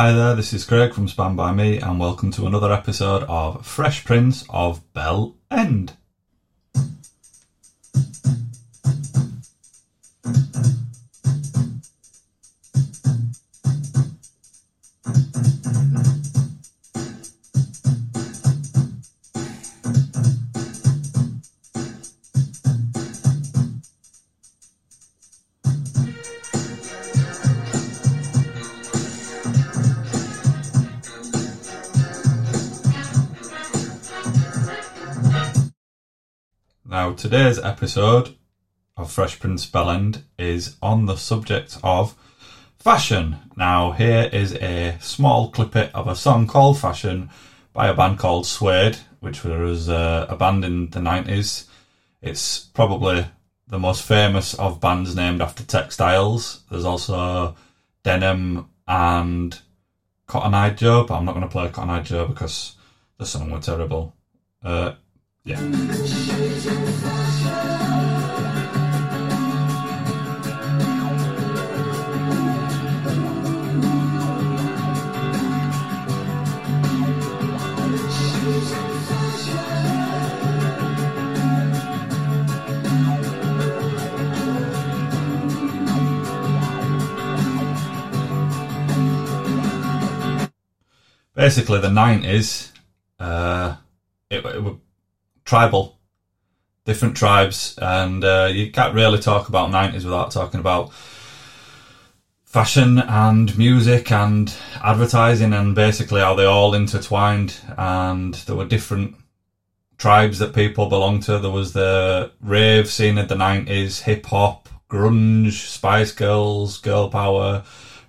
Hi there, this is Craig from Spam by Me, and welcome to another episode of Fresh Prince of Bell End. Now, today's episode of Fresh Prince Bellend is on the subject of fashion. Now, here is a small clippet of a song called Fashion by a band called Suede, which was uh, a band in the 90s. It's probably the most famous of bands named after textiles. There's also Denim and Cotton Eye Joe, but I'm not going to play Cotton Eye Joe because the song was terrible. Uh, yeah. Basically, the 90s, uh, it, it were tribal, different tribes, and uh, you can't really talk about 90s without talking about fashion and music and advertising and basically how they all intertwined and there were different tribes that people belonged to. There was the rave scene of the 90s, hip hop, grunge, Spice Girls, girl power,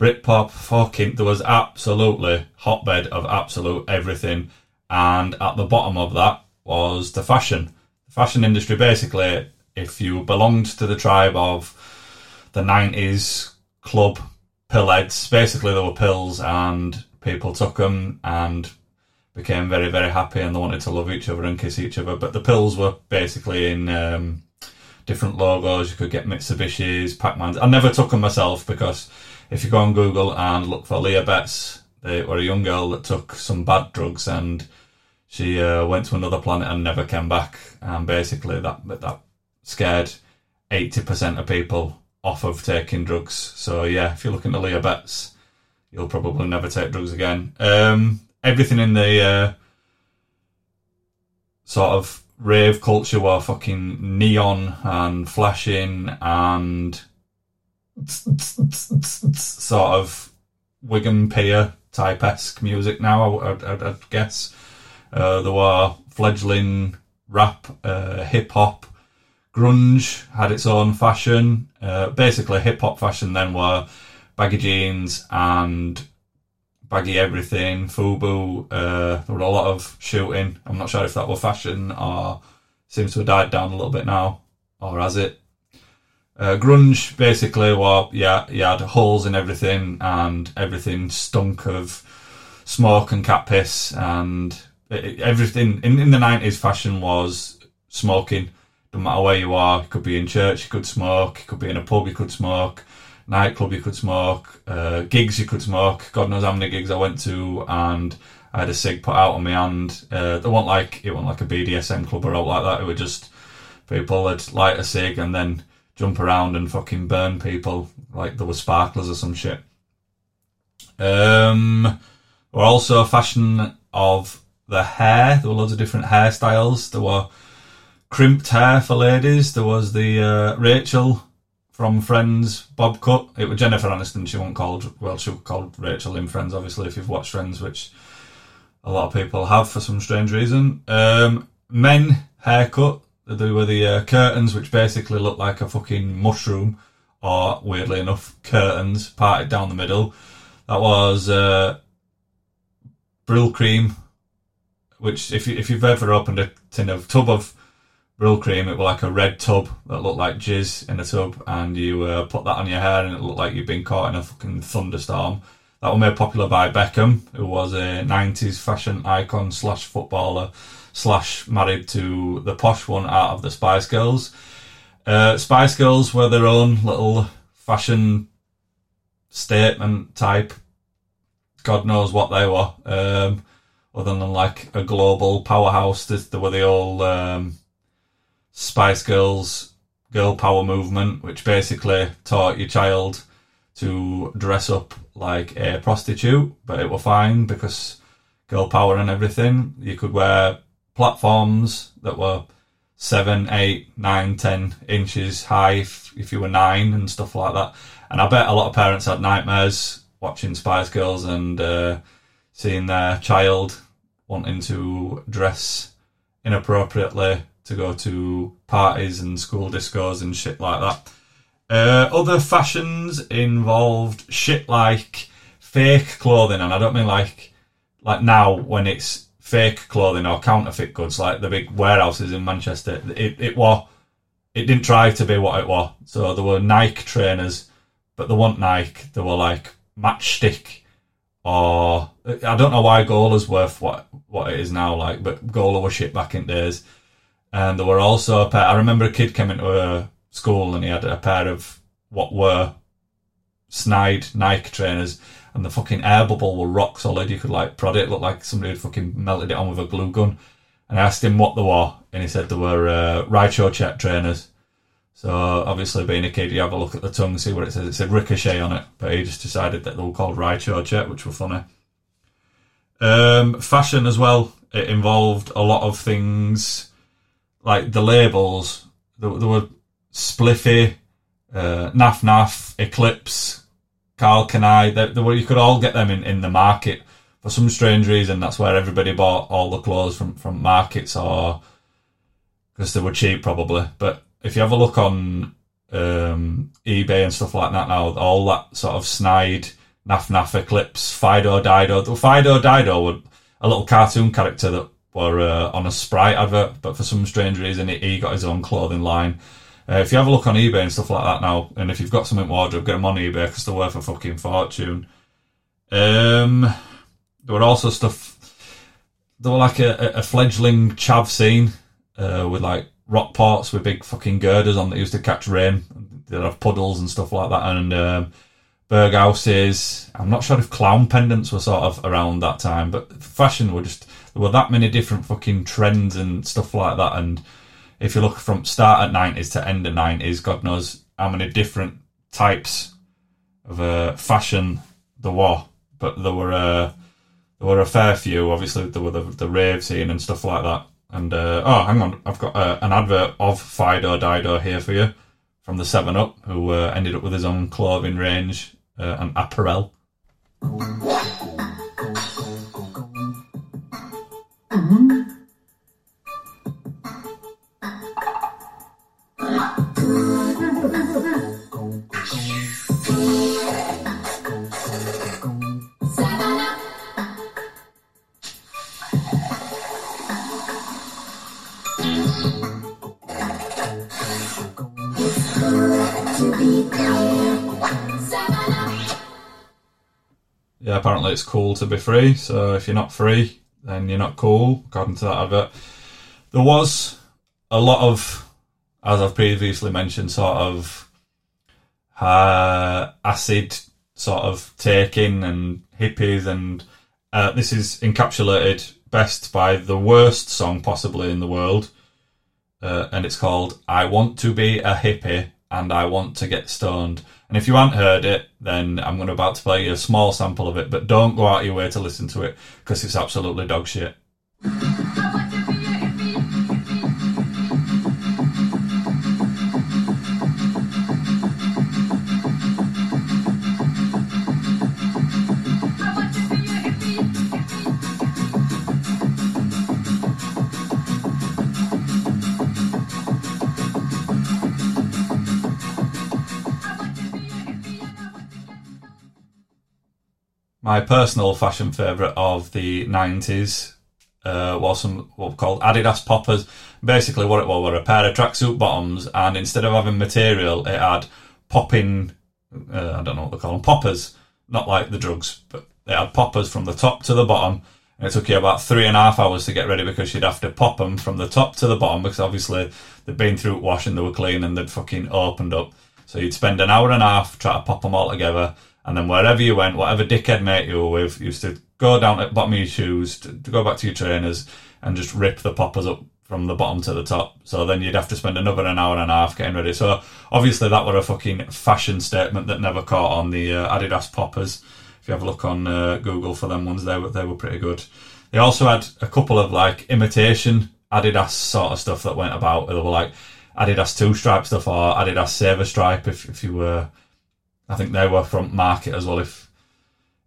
Britpop, fucking, there was absolutely hotbed of absolute everything. And at the bottom of that was the fashion. The fashion industry, basically, if you belonged to the tribe of the 90s club pillheads, basically there were pills and people took them and became very, very happy and they wanted to love each other and kiss each other. But the pills were basically in um, different logos. You could get Mitsubishi's, Pac-Man's. I never took them myself because if you go on Google and look for Leah Betts, they were a young girl that took some bad drugs and she uh, went to another planet and never came back. And basically, that that scared eighty percent of people off of taking drugs. So yeah, if you're looking at Leah Betts, you'll probably never take drugs again. Um, everything in the uh, sort of rave culture were fucking neon and flashing and sort of Wigan Pier type esque music now, I'd, I'd, I'd guess. Uh, there were fledgling rap, uh, hip hop, grunge had its own fashion. Uh, basically, hip hop fashion then were baggy jeans and baggy everything. Fubu. Uh, there were a lot of shooting. I'm not sure if that were fashion or seems to have died down a little bit now, or has it? Uh, grunge basically well yeah you had holes in everything and everything stunk of smoke and cat piss and everything in, in the 90s fashion was smoking. No matter where you are you could be in church you could smoke you could be in a pub you could smoke nightclub you could smoke uh, gigs you could smoke. God knows how many gigs i went to and i had a cig put out on my hand. Uh, they weren't like it wasn't like a bdsm club or out like that. It was just people would light a cig and then jump around and fucking burn people like there were sparklers or some shit. Um, we're also fashion of the hair. There were loads of different hairstyles. There were crimped hair for ladies. There was the uh, Rachel from Friends bob cut. It was Jennifer Aniston. She wasn't called well. She was called Rachel in Friends. Obviously, if you've watched Friends, which a lot of people have for some strange reason. Um, men haircut. There were the uh, curtains, which basically looked like a fucking mushroom, or weirdly enough, curtains parted down the middle. That was uh, Brylcreem, which if you if you've ever opened a tin of tub of Brylcreem, it was like a red tub that looked like jizz in a tub, and you uh, put that on your hair, and it looked like you'd been caught in a fucking thunderstorm. That was made popular by Beckham, who was a '90s fashion icon slash footballer slash married to the posh one out of the Spice Girls. Uh, Spice Girls were their own little fashion statement type God knows what they were. Um, other than like a global powerhouse, there were the old um, Spice Girls girl power movement, which basically taught your child to dress up like a prostitute, but it were fine because girl power and everything. You could wear platforms that were seven, eight, nine, ten inches high if, if you were nine and stuff like that. And I bet a lot of parents had nightmares watching Spice Girls and uh, seeing their child wanting to dress inappropriately to go to parties and school discos and shit like that. Uh, other fashions involved shit like fake clothing, and I don't mean like like now when it's fake clothing or counterfeit goods, like the big warehouses in Manchester. It it was it didn't try to be what it was. So there were Nike trainers, but they weren't Nike. They were like matchstick or I don't know why Gola's worth what what it is now, like, but Gola was shit back in days. And there were also a pair. I remember a kid came into a school and he had a pair of what were snide Nike trainers, and the fucking air bubble were rock solid. You could like prod it, looked like somebody had fucking melted it on with a glue gun. And I asked him what they were, and he said they were uh, Raicho check trainers. So obviously, being a kid, you have a look at the tongue, see what it says. It said Ricochet on it, but he just decided that they were called Raicho check, which were funny. Um, fashion as well. It involved a lot of things like the labels. There, there were Spliffy, uh, Naf Naf, Eclipse, Karl Kani. There, there were, you could all get them in, in the market. For some strange reason, that's where everybody bought all the clothes from, from markets or because they were cheap, probably. But if you have a look on um, eBay and stuff like that now, all that sort of snide Naf Naf Eclipse, Fido Dido. Fido Dido were a little cartoon character that were uh, on a Sprite advert, but for some strange reason he got his own clothing line. Uh, if you have a look on eBay and stuff like that now, and if you've got something wardrobe, get them on eBay because they're worth a fucking fortune. Um, there were also stuff. There were like a, a fledgling chav scene uh, with like Rockports with big fucking girders on that used to catch rain. They'd have puddles and stuff like that, and um, Berghauses. I'm not sure if clown pendants were sort of around that time, but fashion were just there were that many different fucking trends and stuff like that. And if you look from start at nineties to end of nineties, God knows how many different types of uh, fashion there were. But there were uh, there were a fair few. Obviously, there were the, the rave scene and stuff like that. And uh, oh, hang on, I've got uh, an advert of Fido Dido here for you from the Seven Up, who uh, ended up with his own clothing range uh, and apparel. Apparently it's cool to be free. So if you're not free, then you're not cool, according to that advert. There was a lot of, as I've previously mentioned, sort of uh, acid sort of taking and hippies, and uh, this is encapsulated best by the worst song possibly in the world, uh, and it's called "I Want to Be a Hippie and I Want to Get Stoned." And if you haven't heard it, then I'm going to about to play you a small sample of it, but don't go out of your way to listen to it because it's absolutely dog shit. My personal fashion favourite of the 90s uh, was some what were called Adidas poppers. Basically, what it was were a pair of tracksuit bottoms, and instead of having material, it had popping. Uh, I don't know what they call them, poppers. Not like the drugs, but they had poppers from the top to the bottom. And it took you about three and a half hours to get ready because you'd have to pop them from the top to the bottom because obviously they'd been through washing, they were clean and they'd fucking opened up. So you'd spend an hour and a half trying to pop them all together And then wherever you went, whatever dickhead mate you were with, you used to go down at bottom of your shoes, to, to go back to your trainers, and just rip the poppers up from the bottom to the top. So then you'd have to spend another an hour and a half getting ready. So obviously that were a fucking fashion statement that never caught on the uh, Adidas poppers. If you have a look on uh, Google for them ones, they were they were pretty good. They also had a couple of like imitation Adidas sort of stuff that went about. They were like Adidas two stripe stuff or Adidas saver stripe. If if you were, I think they were front market as well. If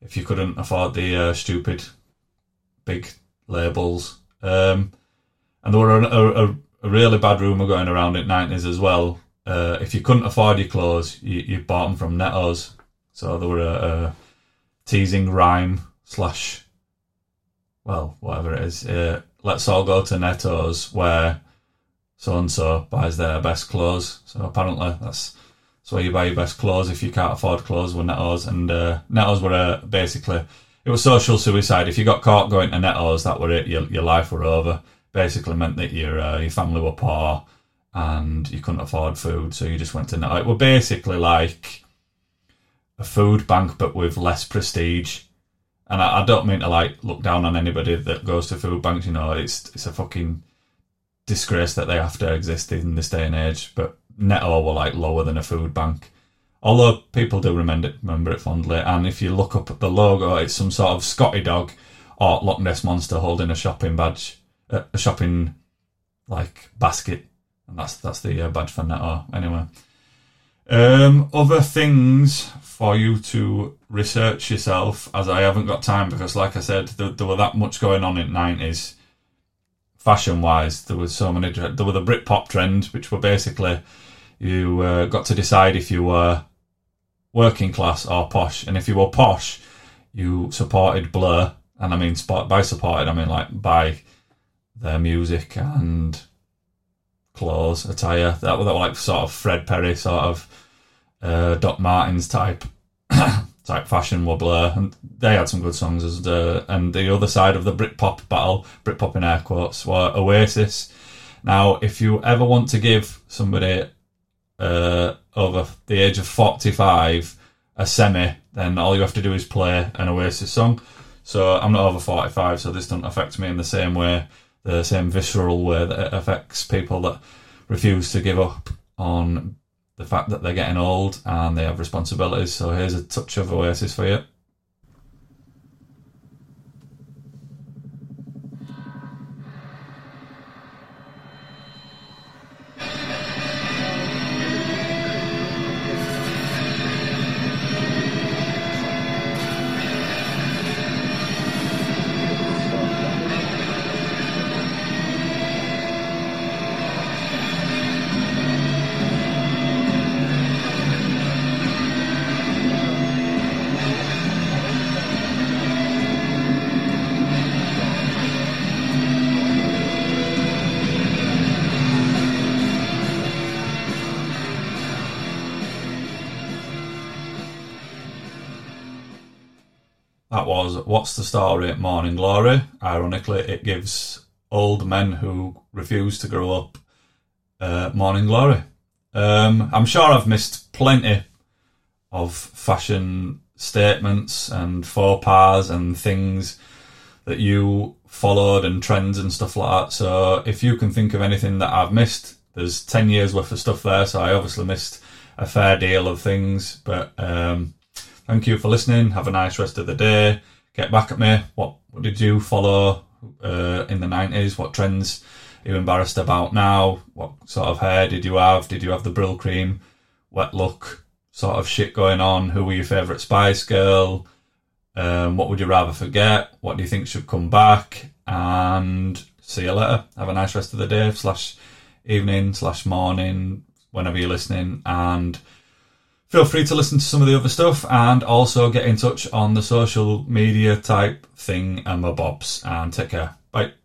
if you couldn't afford the uh, stupid big labels. Um, and there were a, a, a, really bad rumor going around in nineties as well. Uh, if you couldn't afford your clothes, you, you bought them from Nettos. So there were a, a teasing rhyme slash, well, whatever it is. Uh, let's all go to Nettos where so and so buys their best clothes. So apparently that's where you buy your best clothes if you can't afford clothes with Nettos. And uh, Nettos were uh, basically it was social suicide. If you got caught going to Nettos, that were it. Your, your life were over. Basically meant that your uh, your family were poor and you couldn't afford food, so you just went to Nettos. It were basically like a food bank, but with less prestige. And I, I, don't mean to like look down on anybody that goes to food banks. You know, it's it's a fucking disgrace that they have to exist in this day and age. But Netto were like lower than a food bank. Although people do remember it, remember it fondly, and if you look up at the logo, it's some sort of Scotty dog or Loch Ness monster holding a shopping badge, uh, a shopping like basket, and that's that's the uh, badge for Netto. Anyway, um, other things for you to research yourself, as I haven't got time because, like I said, there, there were that much going on in nineties, fashion wise. There was so many. There were the Britpop trend, which were basically you uh, got to decide if you were working class or posh, and if you were posh, you supported Blur, and I mean by supported, I mean like by their music and clothes, attire. That were, that were like sort of Fred Perry sort of uh, Doc Martens type type fashion wobbler, and they had some good songs. As the and the other side of the Britpop battle, Britpop in air quotes, were Oasis. Now, if you ever want to give somebody uh, over the age of forty-five a semi, then all you have to do is play an Oasis song. So I'm not over forty-five, so this doesn't affect me in the same way, the same visceral way that it affects people that refuse to give up on the fact that they're getting old and they have responsibilities. So here's a touch of Oasis for you. Was What's the Story? At Morning Glory. Ironically, it gives old men who refuse to grow up uh, morning glory. Um, I'm sure I've missed plenty of fashion statements and faux pas and things that you followed and trends and stuff like that. So if you can think of anything that I've missed, there's 10 years worth of stuff there. So I obviously missed a fair deal of things, but um, Thank you for listening. Have a nice rest of the day. Get back at me. What, what did you follow uh, in the 90s? What trends are you embarrassed about now? What sort of hair did you have? Did you have the Brylcreem, wet look sort of shit going on? Who were your favourite Spice Girl? Um, what would you rather forget? What do you think should come back? And see you later. Have a nice rest of the day, slash evening, slash morning, whenever you're listening. And feel free to listen to some of the other stuff and also get in touch on the social media type thing and my bobs and take care. Bye.